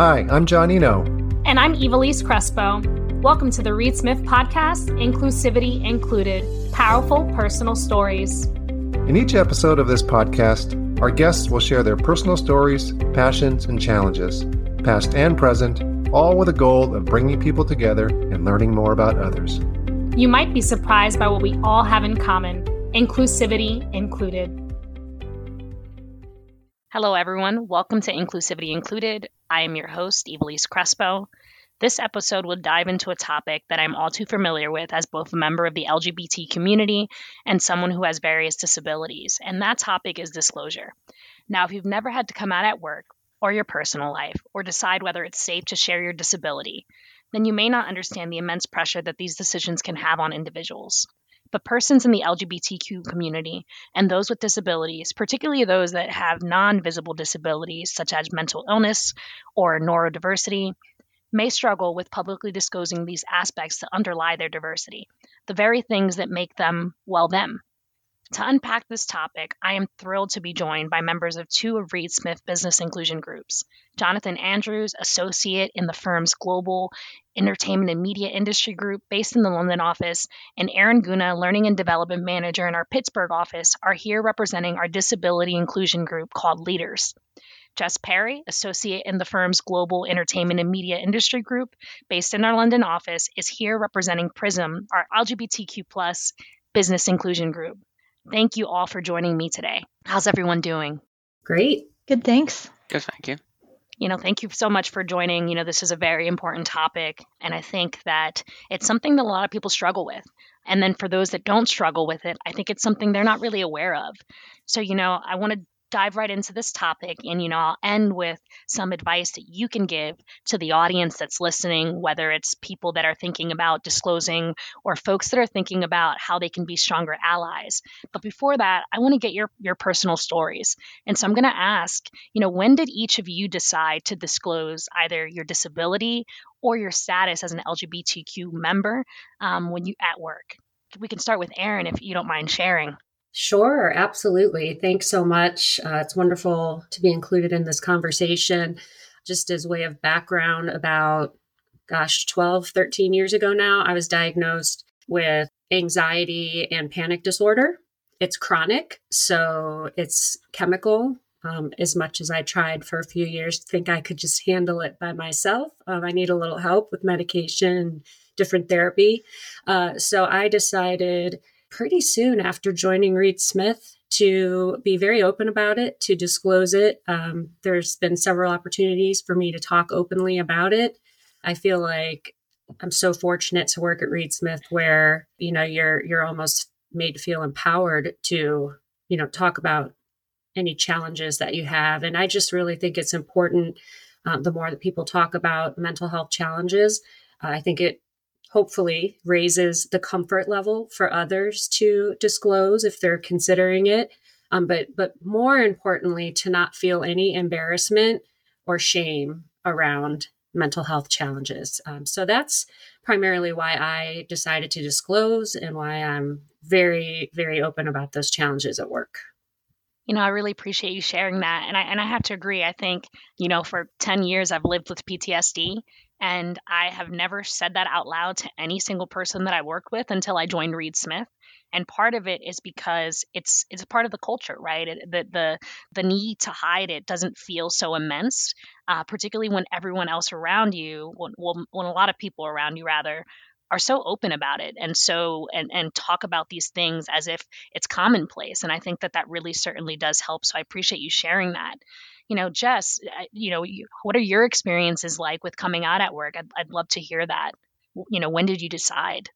Hi, I'm John Iino. And I'm Iveliz Crespo. Welcome to the Reed Smith Podcast, Inclusivity Included Powerful Personal Stories. In each episode of this podcast, our guests will share their personal stories, passions, and challenges, past and present, all with a goal of bringing people together and learning more about others. You might be surprised by what we all have in common, inclusivity included. Hello, everyone. Welcome to Inclusivity Included. I am your host, Iveliz Crespo. This episode will dive into a topic that I'm all too familiar with as both a member of the LGBT community and someone who has various disabilities, and that topic is disclosure. Now, if you've never had to come out at work or your personal life or decide whether it's safe to share your disability, then you may not understand the immense pressure that these decisions can have on individuals but persons in the LGBTQ community and those with disabilities, particularly those that have non visible disabilities such as mental illness or neurodiversity, may struggle with publicly disclosing these aspects that underlie their diversity, the very things that make them, well, them. To unpack this topic, I am thrilled to be joined by members of two of Reed Smith business inclusion groups Jonathan Andrews, associate in the firm's global entertainment and media industry group based in the London office, and Aaron Guna, learning and development manager in our Pittsburgh office, are here representing our disability inclusion group called LEADRS. Jess Perry, associate in the firm's global entertainment and media industry group based in our London office, is here representing PRISM, our LGBTQ business inclusion group. Thank you all for joining me today. How's everyone doing? Great. Good, thanks. Good, thank you. You know, thank you so much for joining. You know, this is a very important topic, and I think that it's something that a lot of people struggle with. And then for those that don't struggle with it, I think it's something they're not really aware of. So, you know, I want to dive right into this topic and you know I'll end with some advice that you can give to the audience that's listening whether it's people that are thinking about disclosing or folks that are thinking about how they can be stronger allies. But before that I want to get your your personal stories. And so I'm going to ask you know when did each of you decide to disclose either your disability or your status as an LGBTQ member um, when you at work? We can start with Aaron if you don't mind sharing Sure, absolutely. Thanks so much. Uh, it's wonderful to be included in this conversation. Just as way of background, about, gosh, 12, 13 years ago now, I was diagnosed with anxiety and panic disorder. It's chronic, so it's chemical. Um, as much as I tried for a few years to think I could just handle it by myself, um, I need a little help with medication, different therapy. Uh, so I decided pretty soon after joining Reed Smith to be very open about it, to disclose it. Um, there's been several opportunities for me to talk openly about it. I feel like I'm so fortunate to work at Reed Smith where, you know, you're you're almost made to feel empowered to, you know, talk about any challenges that you have. And I just really think it's important uh, the more that people talk about mental health challenges, uh, I think it hopefully raises the comfort level for others to disclose if they're considering it. Um, but but more importantly, to not feel any embarrassment or shame around mental health challenges. Um, so that's primarily why I decided to disclose and why I'm very very open about those challenges at work you know, I really appreciate you sharing that. And I and I have to agree. I think, you know, for 10 years I've lived with PTSD and I have never said that out loud to any single person that I work with until I joined Reed Smith. And part of it is because it's it's a part of the culture, right? It, the the the need to hide it doesn't feel so immense, uh, particularly when everyone else around you, when, when a lot of people around you rather, are so open about it and so and and talk about these things as if it's commonplace and i think that that really certainly does help so i appreciate you sharing that you know jess you know what are your experiences like with coming out at work i'd, I'd love to hear that you know when did you decide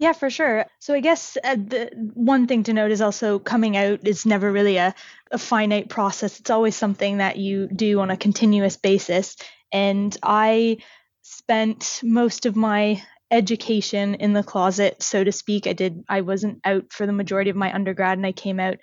yeah, for sure. So I guess uh, the one thing to note is also coming out is never really a, a finite process. It's always something that you do on a continuous basis. And I spent most of my education in the closet, so to speak. I did, I wasn't out for the majority of my undergrad and I came out,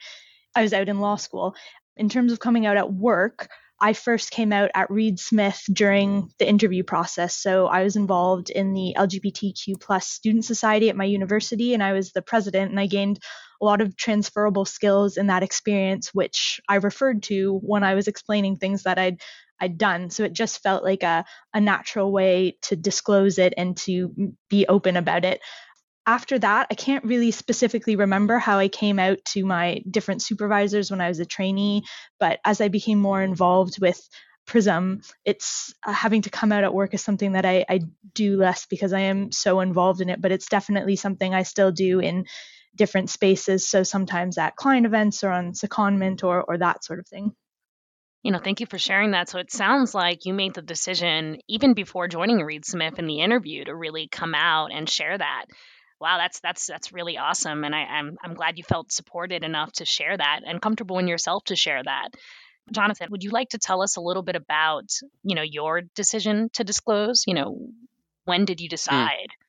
I was out in law school. In terms of coming out at work, I first came out at Reed Smith during mm-hmm. the interview process. So I was involved in the LGBTQ plus student society at my university, and I was the president, and I gained a lot of transferable skills in that experience, which I referred to when I was explaining things that I'd I'd done. So it just felt like a, a natural way to disclose it and to be open about it after that, I can't really specifically remember how I came out to my different supervisors when I was a trainee, but as I became more involved with Prism, it's uh, having to come out at work is something that I, I do less because I am so involved in it, but it's definitely something I still do in different spaces. So sometimes at client events or on secondment or, or that sort of thing. You know, thank you for sharing that. So it sounds like you made the decision even before joining Reed Smith in the interview to really come out and share that wow, that's that's that's really awesome, and I, I'm I'm glad you felt supported enough to share that and comfortable in yourself to share that. Jonathan, would you like to tell us a little bit about you know your decision to disclose? You know, when did you hmm. decide? Mm.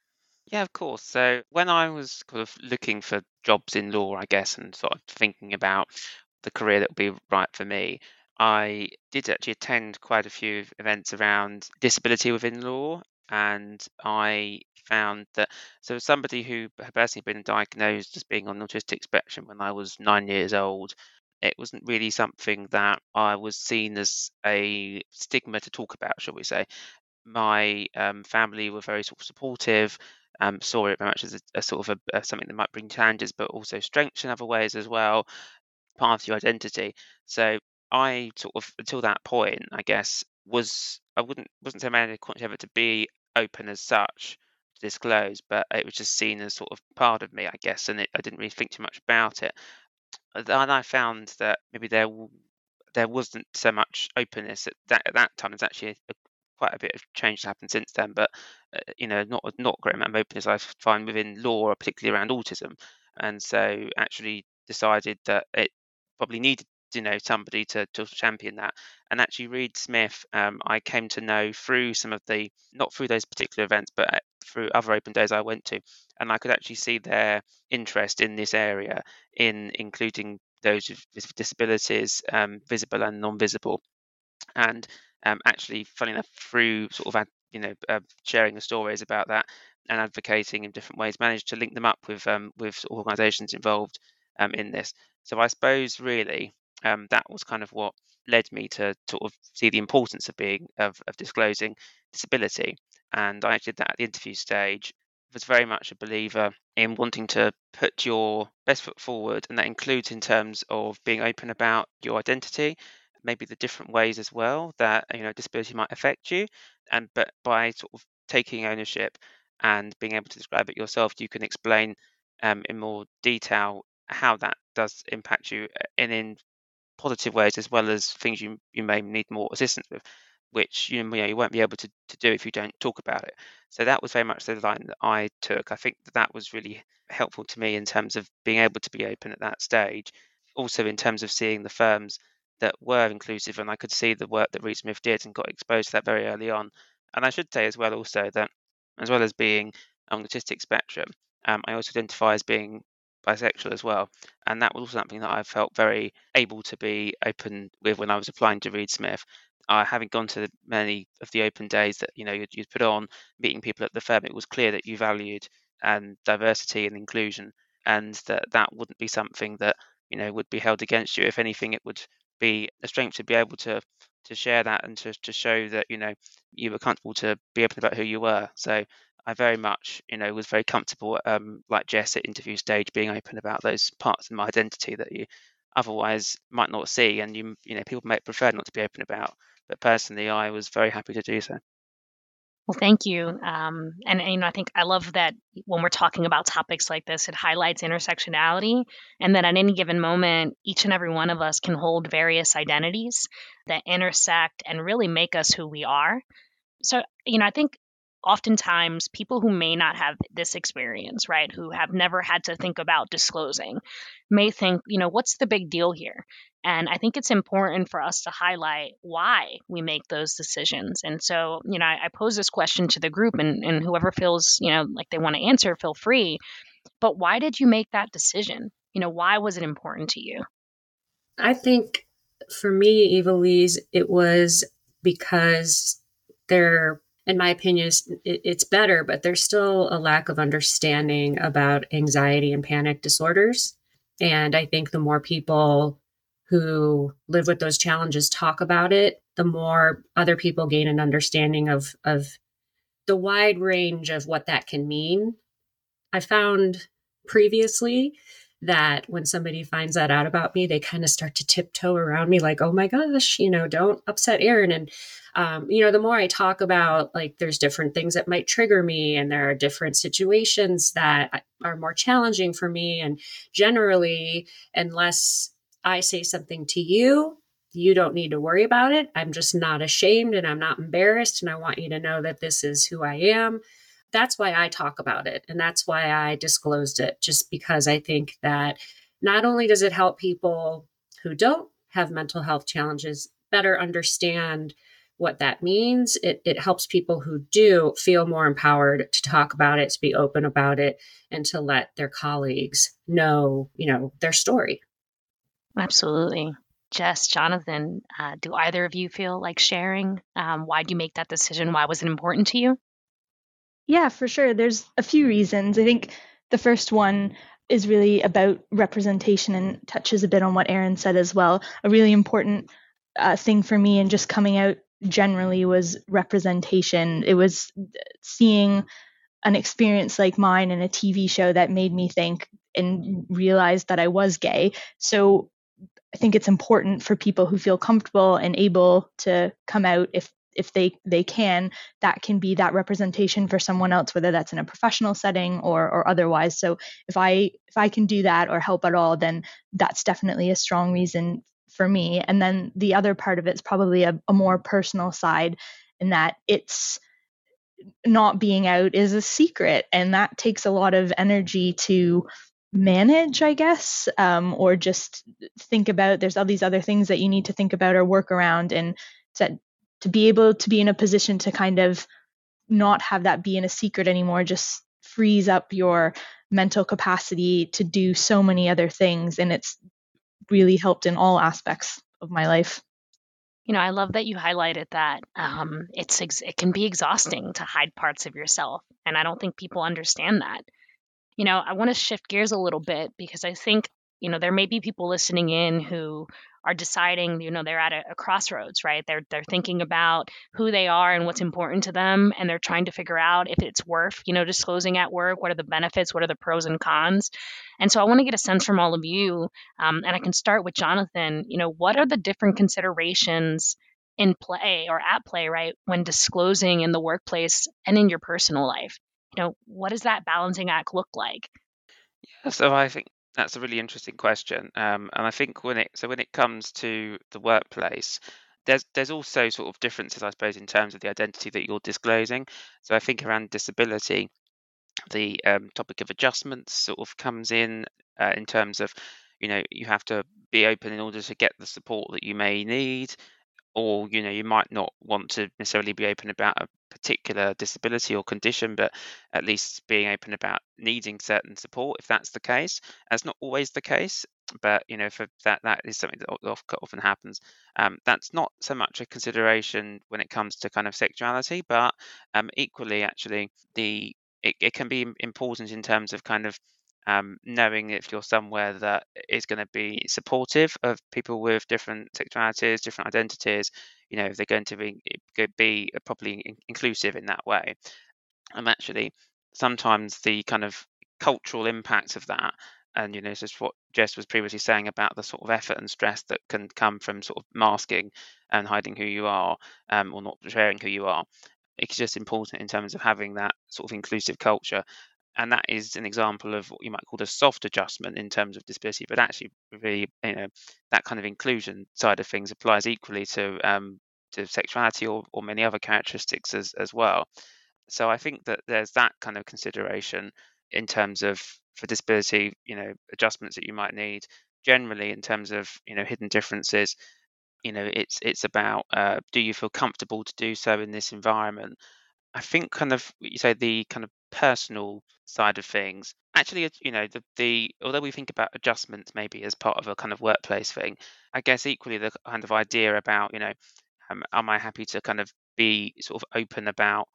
Yeah, of course. So when I was kind of looking for jobs in law, I guess, and sort of thinking about the career that would be right for me, I did actually attend quite a few events around disability within law, and I found that so somebody who had personally been diagnosed as being on the autistic spectrum when I was nine years old, it wasn't really something that I was seen as a stigma to talk about, shall we say. My um, family were very sort of supportive, um, saw it very much as a, a sort of a, a, something that might bring challenges, but also strengths in other ways as well, part of your identity. So I sort of until that point, I guess, was I wouldn't wasn't so many conscious effort to be open as such disclose, but it was just seen as sort of part of me, I guess, and it, I didn't really think too much about it. And I found that maybe there there wasn't so much openness at that at that time. There's actually a, quite a bit of change happened since then, but uh, you know, not not great amount of openness I find within law, particularly around autism, and so actually decided that it probably needed you know somebody to, to champion that. And actually reed smith um, i came to know through some of the not through those particular events but uh, through other open days i went to and i could actually see their interest in this area in including those with disabilities um, visible and non-visible. And um, actually funny enough through sort of you know uh, sharing the stories about that and advocating in different ways managed to link them up with um, with organizations involved um, in this. So i suppose really um, that was kind of what led me to sort of see the importance of being of, of disclosing disability. And I did that at the interview stage. Was very much a believer in wanting to put your best foot forward, and that includes in terms of being open about your identity, maybe the different ways as well that you know disability might affect you, and but by sort of taking ownership and being able to describe it yourself, you can explain um, in more detail how that does impact you and in positive ways as well as things you you may need more assistance with, which you know you won't be able to, to do if you don't talk about it. So that was very much the line that I took. I think that that was really helpful to me in terms of being able to be open at that stage. Also in terms of seeing the firms that were inclusive, and I could see the work that Reed Smith did and got exposed to that very early on. And I should say as well also that as well as being on the autistic spectrum, um, I also identify as being bisexual as well. And that was also something that I felt very able to be open with when I was applying to Reed Smith. Uh, having gone to many of the open days that you know you'd, you'd, put on, meeting people at the firm, it was clear that you valued and um, diversity and inclusion, and that that wouldn't be something that you know would be held against you. If anything, it would be a strength to be able to to share that and to, to show that you know you were comfortable to be open about who you were. So I very much, you know, was very comfortable, um, like Jess at interview stage, being open about those parts of my identity that you otherwise might not see, and you, you know, people may prefer not to be open about. But personally, I was very happy to do so. Well, thank you. Um, and, and, you know, I think I love that when we're talking about topics like this, it highlights intersectionality, and that at any given moment, each and every one of us can hold various identities that intersect and really make us who we are. So, you know, I think oftentimes people who may not have this experience, right, who have never had to think about disclosing, may think, you know, what's the big deal here? And I think it's important for us to highlight why we make those decisions. And so, you know, I, I pose this question to the group, and, and whoever feels, you know, like they want to answer, feel free. But why did you make that decision? You know, why was it important to you? I think For me, Iveliz, it was because there, in my opinion, it's better, but there's still a lack of understanding about anxiety and panic disorders. And I think the more people who live with those challenges talk about it, the more other people gain an understanding of, of the wide range of what that can mean. I found previously that when somebody finds that out about me, they kind of start to tiptoe around me, like, oh my gosh, you know, don't upset Aaron. And, um, you know, the more I talk about like there's different things that might trigger me, and there are different situations that are more challenging for me. And generally, unless I say something to you, you don't need to worry about it. I'm just not ashamed and I'm not embarrassed. And I want you to know that this is who I am that's why I talk about it. And that's why I disclosed it, just because I think that not only does it help people who don't have mental health challenges better understand what that means, it, it helps people who do feel more empowered to talk about it, to be open about it, and to let their colleagues know, you know, their story. Absolutely. Jess, Jonathan, uh, do either of you feel like sharing? Um, why do you make that decision? Why was it important to you? Yeah, for sure. There's a few reasons. I think the first one is really about representation and touches a bit on what Aaron said as well. A really important uh, thing for me and just coming out generally was representation. It was seeing an experience like mine in a TV show that made me think and realize that I was gay. So I think it's important for people who feel comfortable and able to come out if if they they can that can be that representation for someone else whether that's in a professional setting or or otherwise so if i if i can do that or help at all then that's definitely a strong reason for me. And then the other part of it's probably a, a more personal side in that it's not being out is a secret and that takes a lot of energy to manage i guess um, or just think about there's all these other things that you need to think about or work around and to to be able to be in a position to kind of not have that be in a secret anymore just frees up your mental capacity to do so many other things and it's really helped in all aspects of my life. You know i love that you highlighted that um, it's it can be exhausting to hide parts of yourself and i don't think people understand that. You know i want to shift gears a little bit because i think you know there may be people listening in who are deciding you know they're at a, a, crossroads right? They're they're thinking about who they are and what's important to them and they're trying to figure out if it's worth you know disclosing at work what are the benefits what are the pros and cons? And so i want to get a sense from all of you um, and i can start with jonathan you know what are the different considerations in play or at play right when disclosing in the workplace and in your personal life? You know what does that balancing act look like? Yeah so i think that's a really interesting question, um, and I think when it so when it comes to the workplace, there's there's also sort of differences, I suppose, in terms of the identity that you're disclosing. So I think around disability, the um, topic of adjustments sort of comes in uh, in terms of, you know, you have to be open in order to get the support that you may need or you know you might not want to necessarily be open about a particular disability or condition but at least being open about needing certain support if that's the case. That's not always the case but you know for that that is something that often happens. Um, that's not so much a consideration when it comes to kind of sexuality but um, equally actually the it, it can be important in terms of kind of um, knowing if you're somewhere that is going to be supportive of people with different sexualities, different identities, you know, if they're going to be be properly inclusive in that way. And actually, sometimes the kind of cultural impact of that, and you know, is what Jess was previously saying about the sort of effort and stress that can come from sort of masking and hiding who you are, um, or not sharing who you are. It's just important in terms of having that sort of inclusive culture and that is an example of what you might call a soft adjustment in terms of disability but actually really you know that kind of inclusion side of things applies equally to um, to sexuality or, or many other characteristics as, as well. So i think that there's that kind of consideration in terms of for disability you know adjustments that you might need. Generally in terms of you know hidden differences you know it's it's about uh, do you feel comfortable to do so in this environment I think kind of you say the kind of personal side of things. Actually, you know, the, the although we think about adjustments maybe as part of a kind of workplace thing, I guess equally the kind of idea about you know, um, am I happy to kind of be sort of open about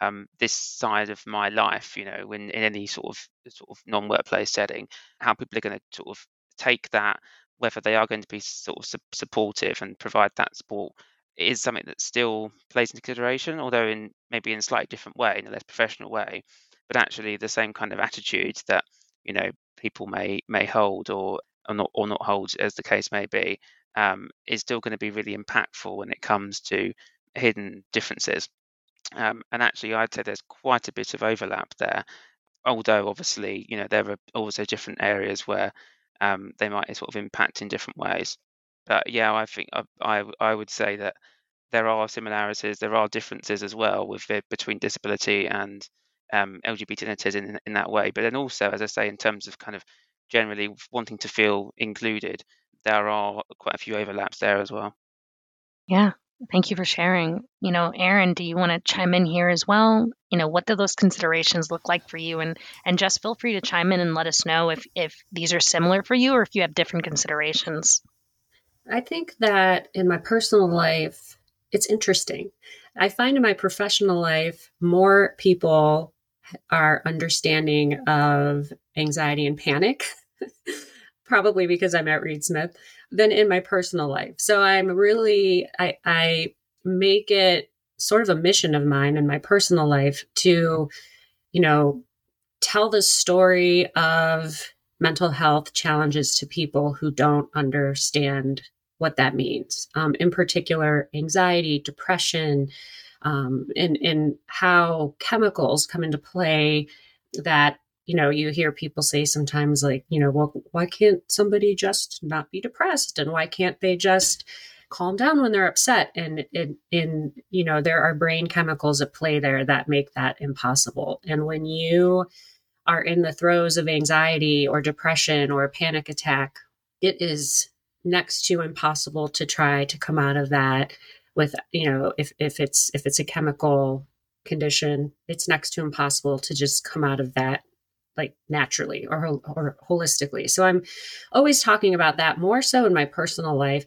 um, this side of my life, you know, in, in any sort of sort of non-workplace setting, how people are going to sort of take that, whether they are going to be sort of su- supportive and provide that support is something that still plays into consideration, although in maybe in a slightly different way, in a less professional way, but actually the same kind of attitude that you know people may may hold or or not or not hold as the case may be um, is still going to be really impactful when it comes to hidden differences. Um, and actually, I'd say there's quite a bit of overlap there, although obviously, you know, there are also different areas where um, they might sort of impact in different ways. But yeah, I think I, I, I would say that there are similarities, there are differences as well with between disability and um, LGBT identities in, in that way. But then also, as I say, in terms of kind of generally wanting to feel included, there are quite a few overlaps there as well. Yeah, Thank you for sharing. You know, Aaron, do you want to chime in here as well? You know, what do those considerations look like for you? And and just feel free to chime in and let us know if if these are similar for you or if you have different considerations. I think that in my personal life, it's interesting. I find in my professional life, more people are understanding of anxiety and panic, probably because I'm at Reed Smith than in my personal life. So I'm really I I make it sort of a mission of mine in my personal life to, you know, tell the story of mental health challenges to people who don't understand what that means. Um, in particular, anxiety, depression, um, and, and how chemicals come into play that you know, you hear people say sometimes, like, you know, well, why can't somebody just not be depressed? And why can't they just calm down when they're upset? And in, in you know, there are brain chemicals at play there that make that impossible. And when you are in the throes of anxiety or depression or a panic attack, it is next to impossible to try to come out of that with, you know, if, if it's if it's a chemical condition, it's next to impossible to just come out of that like naturally or, or holistically. So I'm always talking about that more so in my personal life.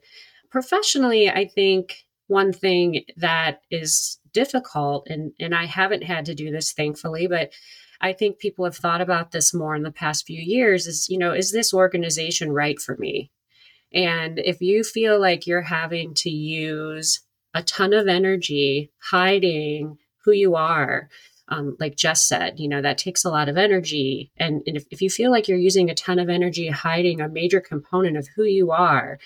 Professionally, I think one thing that is difficult, and, and I haven't had to do this thankfully, but I think people have thought about this more in the past few years is, you know, is this organization right for me? And if you feel like you're having to use a ton of energy hiding who you are, um, like Jess said, you know, that takes a lot of energy. And, and if, if you feel like you're using a ton of energy hiding a major component of who you are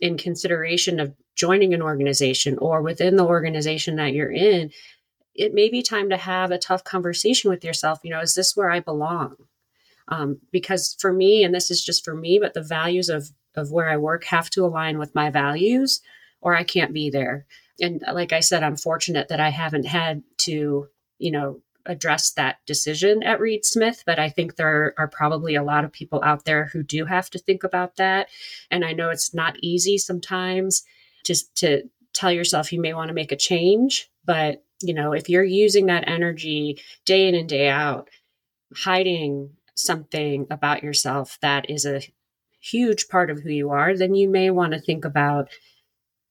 in consideration of joining an organization or within the organization that you're in, it may be time to have a tough conversation with yourself. You know, is this where I belong? Um, because for me, and this is just for me, but the values of of where I work have to align with my values, or I can't be there. And uh, like I said, I'm fortunate that I haven't had to, you know, address that decision at Reed Smith, but I think there are probably a lot of people out there who do have to think about that. And I know it's not easy sometimes just to tell yourself you may want to make a change, but you know, if you're using that energy day in and day out, hiding something about yourself that is a huge part of who you are, then you may want to think about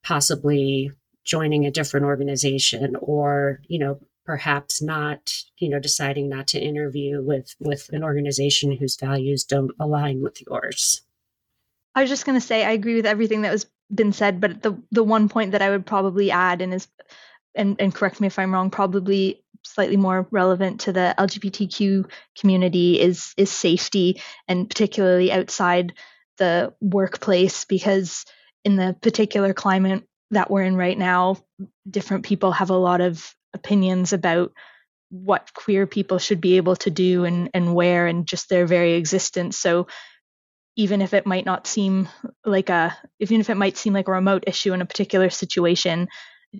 possibly joining a different organization or, you know, perhaps not you know deciding not to interview with with an organization whose values don't align with yours. I was just going to say i agree with everything that was been said but the the one point that i would probably add and is and, and correct me if i'm wrong probably slightly more relevant to the lgbtq community is is safety and particularly outside the workplace because in the particular climate that we're in right now different people have a lot of opinions about what queer people should be able to do and, and where and just their very existence. So even if it might not seem like a even if it might seem like a remote issue in a particular situation,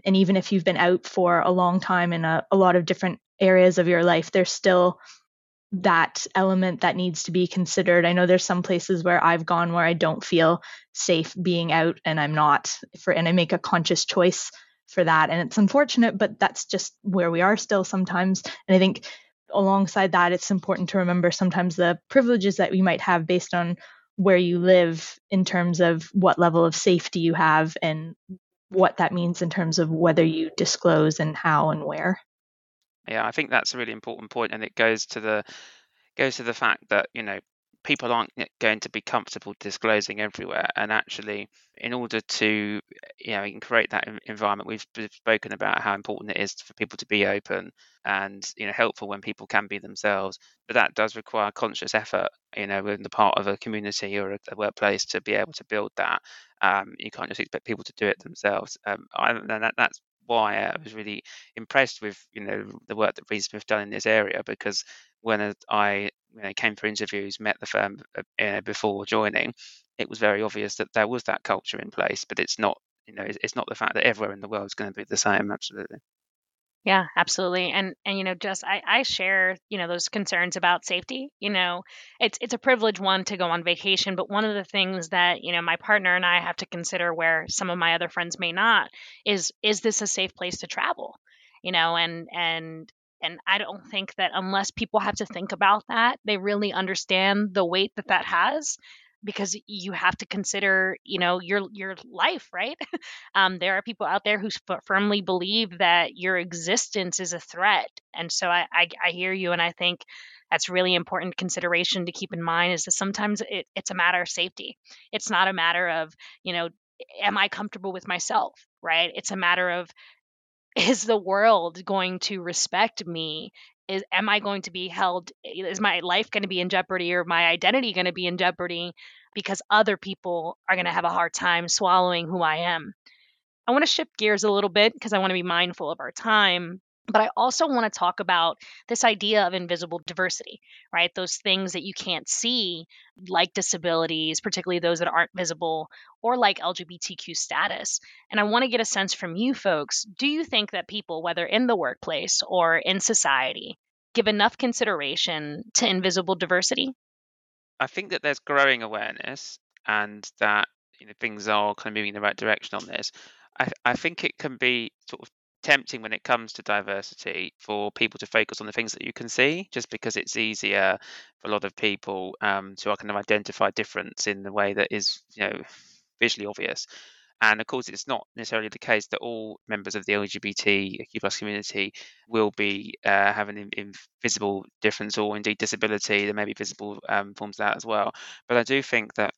and even if you've been out for a long time in a, a lot of different areas of your life, there's still that element that needs to be considered. I know there's some places where I've gone where I don't feel safe being out and I'm not for and I make a conscious choice for that. And it's unfortunate, but that's just where we are still sometimes. And I think alongside that, it's important to remember sometimes the privileges that we might have based on where you live in terms of what level of safety you have and what that means in terms of whether you disclose and how and where. Yeah, I think that's a really important point, and it goes to the goes to the fact that you know people aren't going to be comfortable disclosing everywhere and actually in order to you know create that environment we've spoken about how important it is for people to be open and you know helpful when people can be themselves but that does require conscious effort you know in the part of a community or a, workplace to be able to build that. Um, you can't just expect people to do it themselves. Um, I, and that, that's why I was really impressed with you know the work that Reed Smith done in this area because when I you know, came for interviews, met the firm uh, before joining, it was very obvious that there was that culture in place. But it's not you know it's, it's not the fact that everywhere in the world is going to be the same. Absolutely. Yeah, absolutely. And and you know, just I, I share, you know, those concerns about safety. You know, it's it's a privilege one to go on vacation, but one of the things that, you know, my partner and I have to consider where some of my other friends may not is is this a safe place to travel? You know, and and and I don't think that unless people have to think about that, they really understand the weight that that has because you have to consider you know your your life right? Um, there are people out there who firmly believe that your existence is a threat and so I, I, I hear you and i think that's really important consideration to keep in mind is that sometimes it, it's a matter of safety. It's not a matter of you know am i comfortable with myself right? It's a matter of is the world going to respect me is am i going to be held eh, is my life going to be in jeopardy or my identity going to be in jeopardy because other people are going to have a hard time swallowing who i am? I want to shift gears a little bit because i want to be mindful of our time but I also want to talk about this idea of invisible diversity, right? Those things that you can't see, like disabilities, particularly those that aren't visible, or like LGBTQ status. And I want to get a sense from you folks do you think that people, whether in the workplace or in society, give enough consideration to invisible diversity? I think that there's growing awareness and that you know things are kind of moving in the right direction on this. I, I think it can be sort of tempting when it comes to diversity for people to focus on the things that you can see, just because it's easier for a lot of people um, to kind of identify difference in the way that is, you know, visually obvious. And of course, it's not necessarily the case that all members of the LGBTQ plus community will be uh, having an invisible difference or indeed disability. There may be visible um, forms of that as well. But I do think that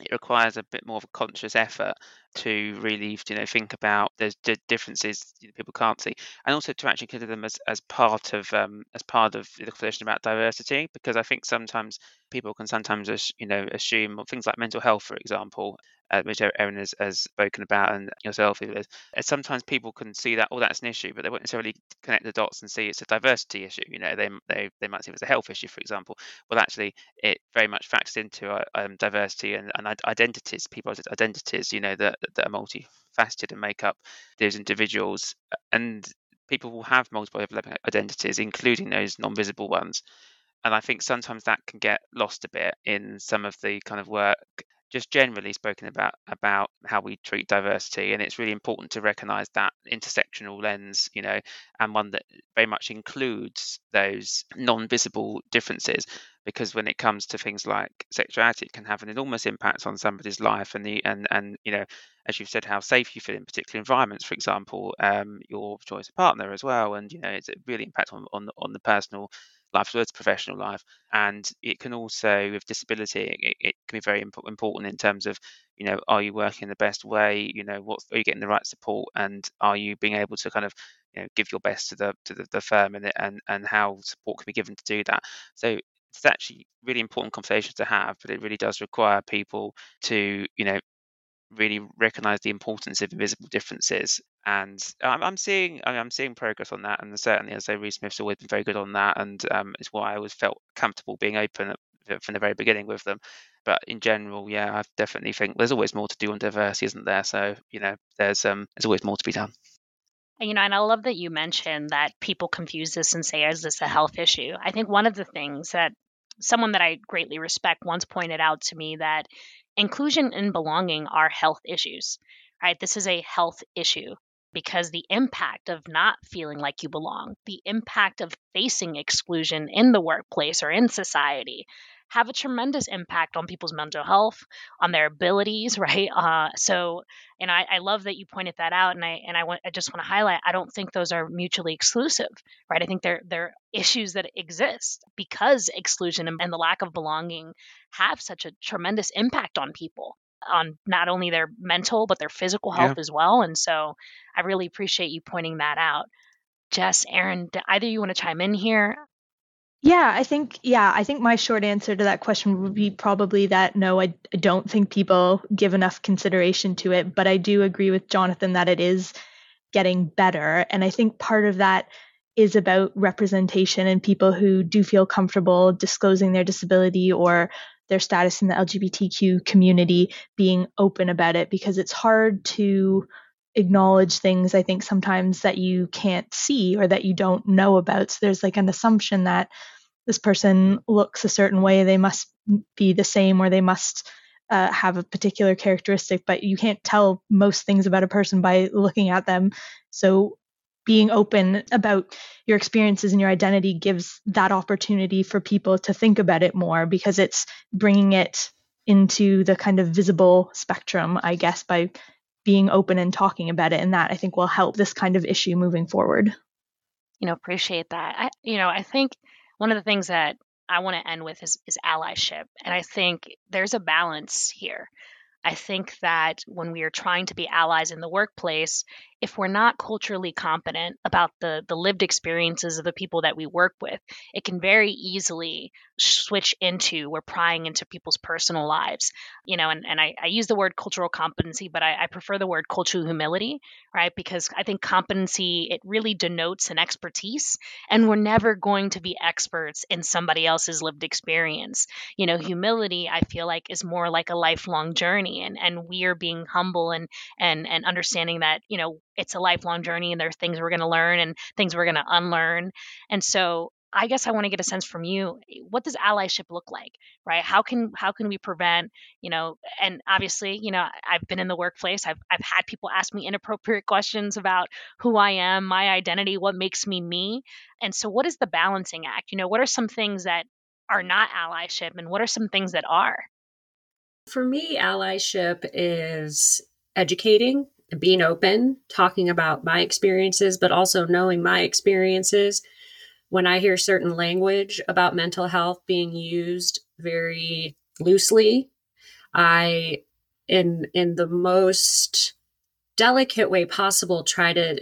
it requires a bit more of a conscious effort to really you know think about those differences people can't see and also to actually consider them as, as part of um, as part of the conversation about diversity because i think sometimes people can sometimes you know assume things like mental health for example uh, which Aaron has, has, spoken about and yourself is sometimes people can see that oh that's an issue but they won't necessarily connect the dots and see it's a diversity issue you know they, they, they might see it as a health issue for example. Well actually it very much factors into uh, um, diversity and, and identities people's identities you know that, that are multifaceted and make up those individuals and people will have multiple identities including those non-visible ones. And I think sometimes that can get lost a bit in some of the kind of work just generally spoken about about how we treat diversity. And it's really important to recognize that intersectional lens you know and one that very much includes those non-visible differences. Because when it comes to things like sexuality it can have an enormous impact on somebody's life and the and and you know as you've said how safe you feel in particular environments for example um, your choice of partner as well and you know it's really impact on on, on the personal life as well as professional life. And it can also, with disability, it, it can be very imp- important in terms of, you know, are you working the best way? You know, what are you getting the right support, and are you being able to kind of, you know, give your best to the to the, the firm and and and how support can be given to do that. So it's actually really important conversation to have, but it really does require people to, you know, really recognize the importance of invisible differences and I'm, I'm seeing I am seeing progress on that and certainly as I say Reed Smith's always been very good on that and um, it's why I always felt comfortable being open from the very beginning with them. But in general yeah I definitely think there's always more to do on diversity isn't there? So you know there's um there's always more to be done. You know, and I love that you mentioned that people confuse this and say, is this a health issue? I think one of the things that someone that I greatly respect once pointed out to me that inclusion and belonging are health issues, right? This is a health issue. because the impact of not feeling like you belong, the impact of facing exclusion in the workplace or in society, have a tremendous impact on people's mental health, on their abilities, right? Uh, so, and I, I love that you pointed that out, and I and I want I just want to highlight. I don't think those are mutually exclusive, right? I think they're they're issues that exist because exclusion and, the lack of belonging have such a tremendous impact on people on not only their mental but their physical health yeah. as well. And so, I really appreciate you pointing that out. Jess, Aaron, either you want to chime in here? Yeah, I think yeah, I think my short answer to that question would be probably that no, I, I don't think people give enough consideration to it, but I do agree with Jonathan that it is getting better, and I think part of that is about representation and people who do feel comfortable disclosing their disability or their status in the LGBTQ community being open about it because it's hard to acknowledge things I think sometimes that you can't see or that you don't know about. So there's like an assumption that this person looks a certain way, they must be the same or they must uh, have a particular characteristic, but you can't tell most things about a person by looking at them. So being open about your experiences and your identity gives that opportunity for people to think about it more because it's bringing it into the kind of visible spectrum, I guess, by being open and talking about it. And that I think will help this kind of issue moving forward. You know, appreciate that. I, you know, I think one of the things that I want to end with is, is allyship. And I think there's a balance here. I think that when we are trying to be allies in the workplace, if we're not culturally competent about the the lived experiences of the people that we work with, it can very easily switch into we're prying into people's personal lives. You know, and, and I, I use the word cultural competency, but I, I prefer the word cultural humility, right? Because I think competency it really denotes an expertise, and we're never going to be experts in somebody else's lived experience. You know, humility I feel like is more like a lifelong journey, and and we are being humble and and and understanding that you know it's a lifelong journey and there's things we're going to learn and things we're going to unlearn. And so I guess I want to get a sense from you eh, what does allyship look like right how can how can we prevent you know and obviously you know I've been in the workplace I've I've had people ask me inappropriate questions about who I am my identity what makes me me and so what is the balancing act you know what are some things that are not allyship and what are some things that are for me allyship is educating being open, talking about my experiences, but also knowing my experiences. When I hear certain language about mental health being used very loosely, I, in in the most delicate way possible, try to.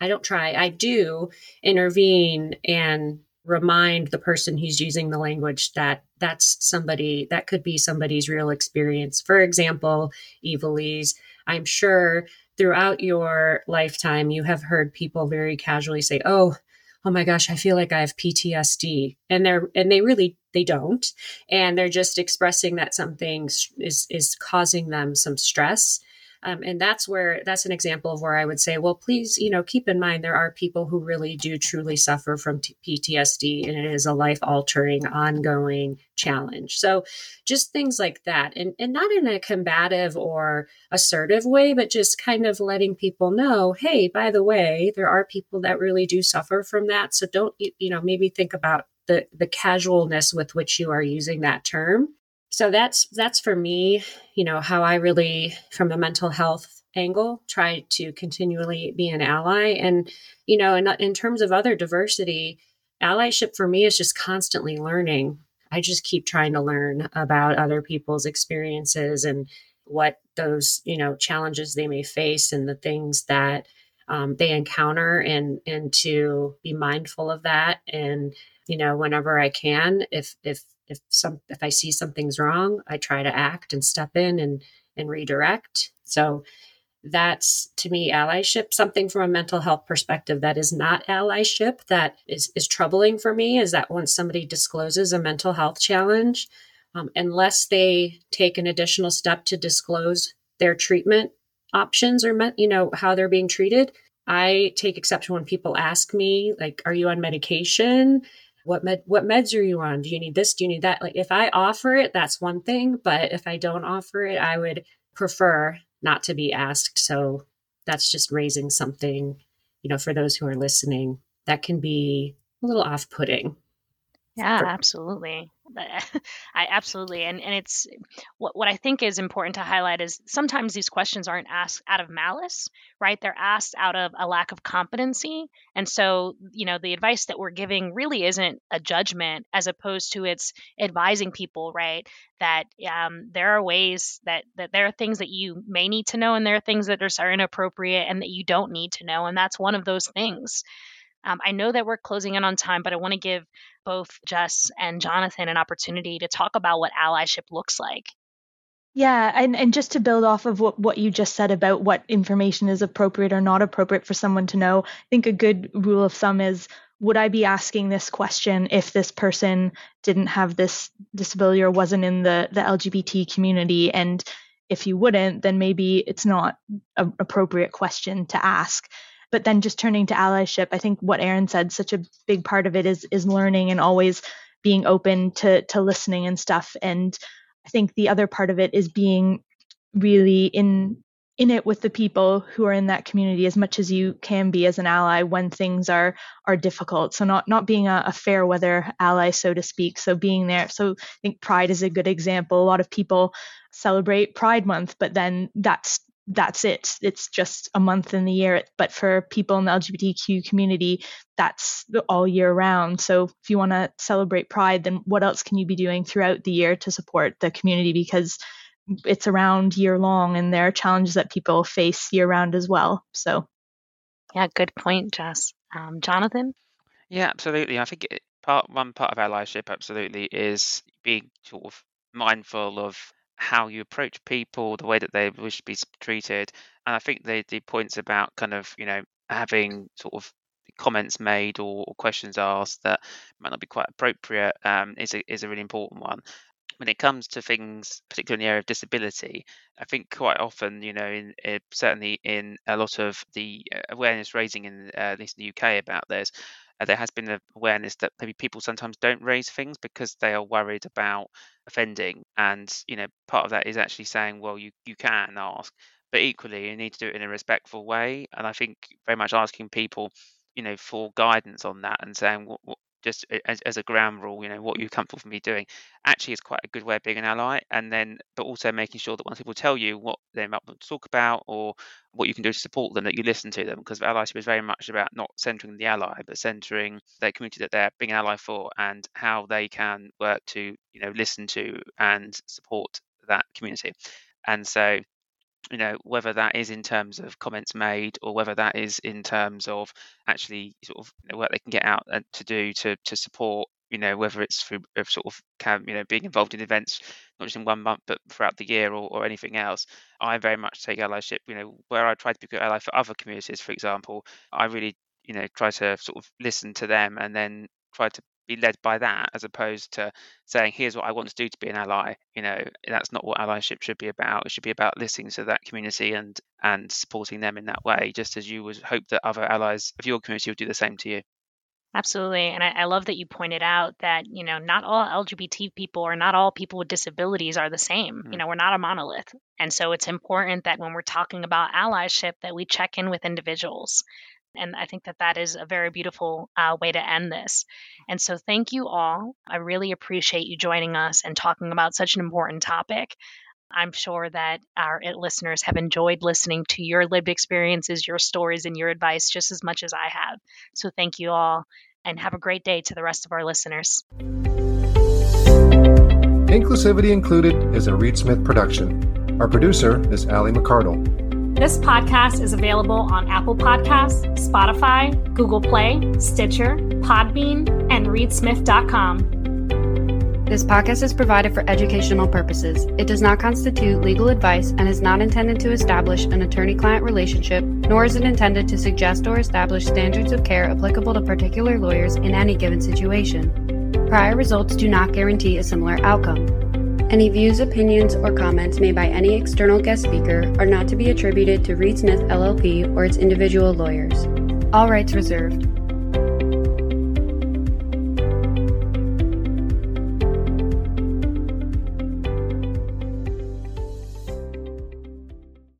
I don't try. I do intervene and remind the person who's using the language that that's somebody that could be somebody's real experience. For example, Iveliz I'm sure throughout your lifetime, you have heard people very casually say, Oh, oh my gosh, I feel like I have PTSD. And they're, and they really, they don't. And they're just expressing that something is, is causing them some stress. Um, and that's where that's an example of where I would say, well, please, you know, keep in mind there are people who really do truly suffer from t- PTSD, and it is a life altering, ongoing challenge. So, just things like that, and and not in a combative or assertive way, but just kind of letting people know, hey, by the way, there are people that really do suffer from that. So don't you know maybe think about the the casualness with which you are using that term so that's that's for me you know how i really from a mental health angle try to continually be an ally. And you know in, in terms of other diversity allyship for me is just constantly learning. I just keep trying to learn about other people's experiences and what those you know challenges they may face and the things that um, they encounter and and to be mindful of that. And you know whenever i can if if if some if i see something's wrong i try to act and step in and and redirect. So that's to me allyship something from a mental health perspective that is not allyship that is is troubling for me is that once somebody discloses a mental health challenge um, unless they take an additional step to disclose their treatment options or you know how they're being treated i take exception when people ask me like are you on medication what med what meds are you on do you need this do you need that like if i offer it that's one thing but if i don't offer it i would prefer not to be asked so that's just raising something, you know, for those who are listening, that can be a little off putting. Yeah, for- absolutely. I absolutely, and and it's what what I think is important to highlight is sometimes these questions aren't asked out of malice, right? They're asked out of a lack of competency, and so you know the advice that we're giving really isn't a judgment, as opposed to it's advising people, right? That um, there are ways that that there are things that you may need to know, and there are things that are, are inappropriate and that you don't need to know, and that's one of those things. Um, I know that we're closing in on time, but I want to give both Jess and Jonathan an opportunity to talk about what allyship looks like. Yeah, and, and just to build off of what, what you just said about what information is appropriate or not appropriate for someone to know, I think a good rule of thumb is would I be asking this question if this person didn't have this disability or wasn't in the, the LGBT community? And if you wouldn't, then maybe it's not an appropriate question to ask but then just turning to allyship i think what aaron said such a big part of it is is learning and always being open to to listening and stuff. And i think the other part of it is being really in in it with the people who are in that community as much as you can be as an ally when things are are difficult. So not not being a, a fair weather ally so to speak. So being there so i think pride is a good example. A lot of people celebrate pride month but then that's that's it. It's just a month in the year. But for people in the LGBTQ community, that's all year round. So if you want to celebrate Pride, then what else can you be doing throughout the year to support the community? Because it's around year long and there are challenges that people face year round as well. So, yeah, good point, Jess. Um, Jonathan? Yeah, absolutely. I think it, part one part of allyship absolutely is being sort of mindful of how you approach people, the way that they wish to be treated. And I think the the points about kind of you know having sort of comments made or, or questions asked that might not be quite appropriate um, is a is a really important one. When it comes to things, particularly in the area of disability, I think quite often, you know, in, in certainly in a lot of the uh, awareness raising in uh, at least in the UK about this, uh, there has been an awareness that maybe people sometimes don't raise things because they are worried about offending and you know part of that is actually saying well you you can ask but equally you need to do it in a respectful way and i think very much asking people you know for guidance on that and saying what, what just as, as a ground rule, you know, what you're comfortable for me doing, actually is quite a good way of being an ally. And then, but also making sure that once people tell you what they might want to talk about or what you can do to support them, that you listen to them. Because allyship is very much about not centering the ally, but centering their community that they're being an ally for and how they can work to, you know, listen to and support that community. And so you know whether that is in terms of comments made or whether that is in terms of actually sort of you know, what they can get out to do to to support you know whether it's through sort of you know being involved in events not just in one month but throughout the year or, or anything else. I very much take allyship you know where i try to be good ally for other communities for example i really you know try to sort of listen to them and then try to be led by that as opposed to saying here's what i want to do to be an ally you know that's not what allyship should be about it should be about listening to that community and and supporting them in that way just as you would hope that other allies of your community would do the same to you Absolutely. And I, I, love that you pointed out that, you know, not all LGBT people or not all people with disabilities are the same. Mm-hmm. You know, we're not a monolith. And so it's important that when we're talking about allyship that we check in with individuals and I think that that is a very beautiful uh, way to end this. And so, thank you all. I really appreciate you joining us and talking about such an important topic. I'm sure that our uh, listeners have enjoyed listening to your lived experiences, your stories, and your advice just as much as I have. So, thank you all, and have a great day to the rest of our listeners. Inclusivity Included is a Reed Smith production. Our producer is Ali McCardell. This podcast is available on Apple Podcasts, Spotify, Google Play, Stitcher, Podbean, and ReedSmith.com. This podcast is provided for educational purposes. It does not constitute legal advice and is not intended to establish an attorney client relationship, nor is it intended to suggest or establish standards of care applicable to particular lawyers in any given situation. Prior results do not guarantee a similar outcome. Any views, opinions, or comments made by any external guest speaker are not to be attributed to Reed Smith LLP or its individual lawyers. All rights reserved.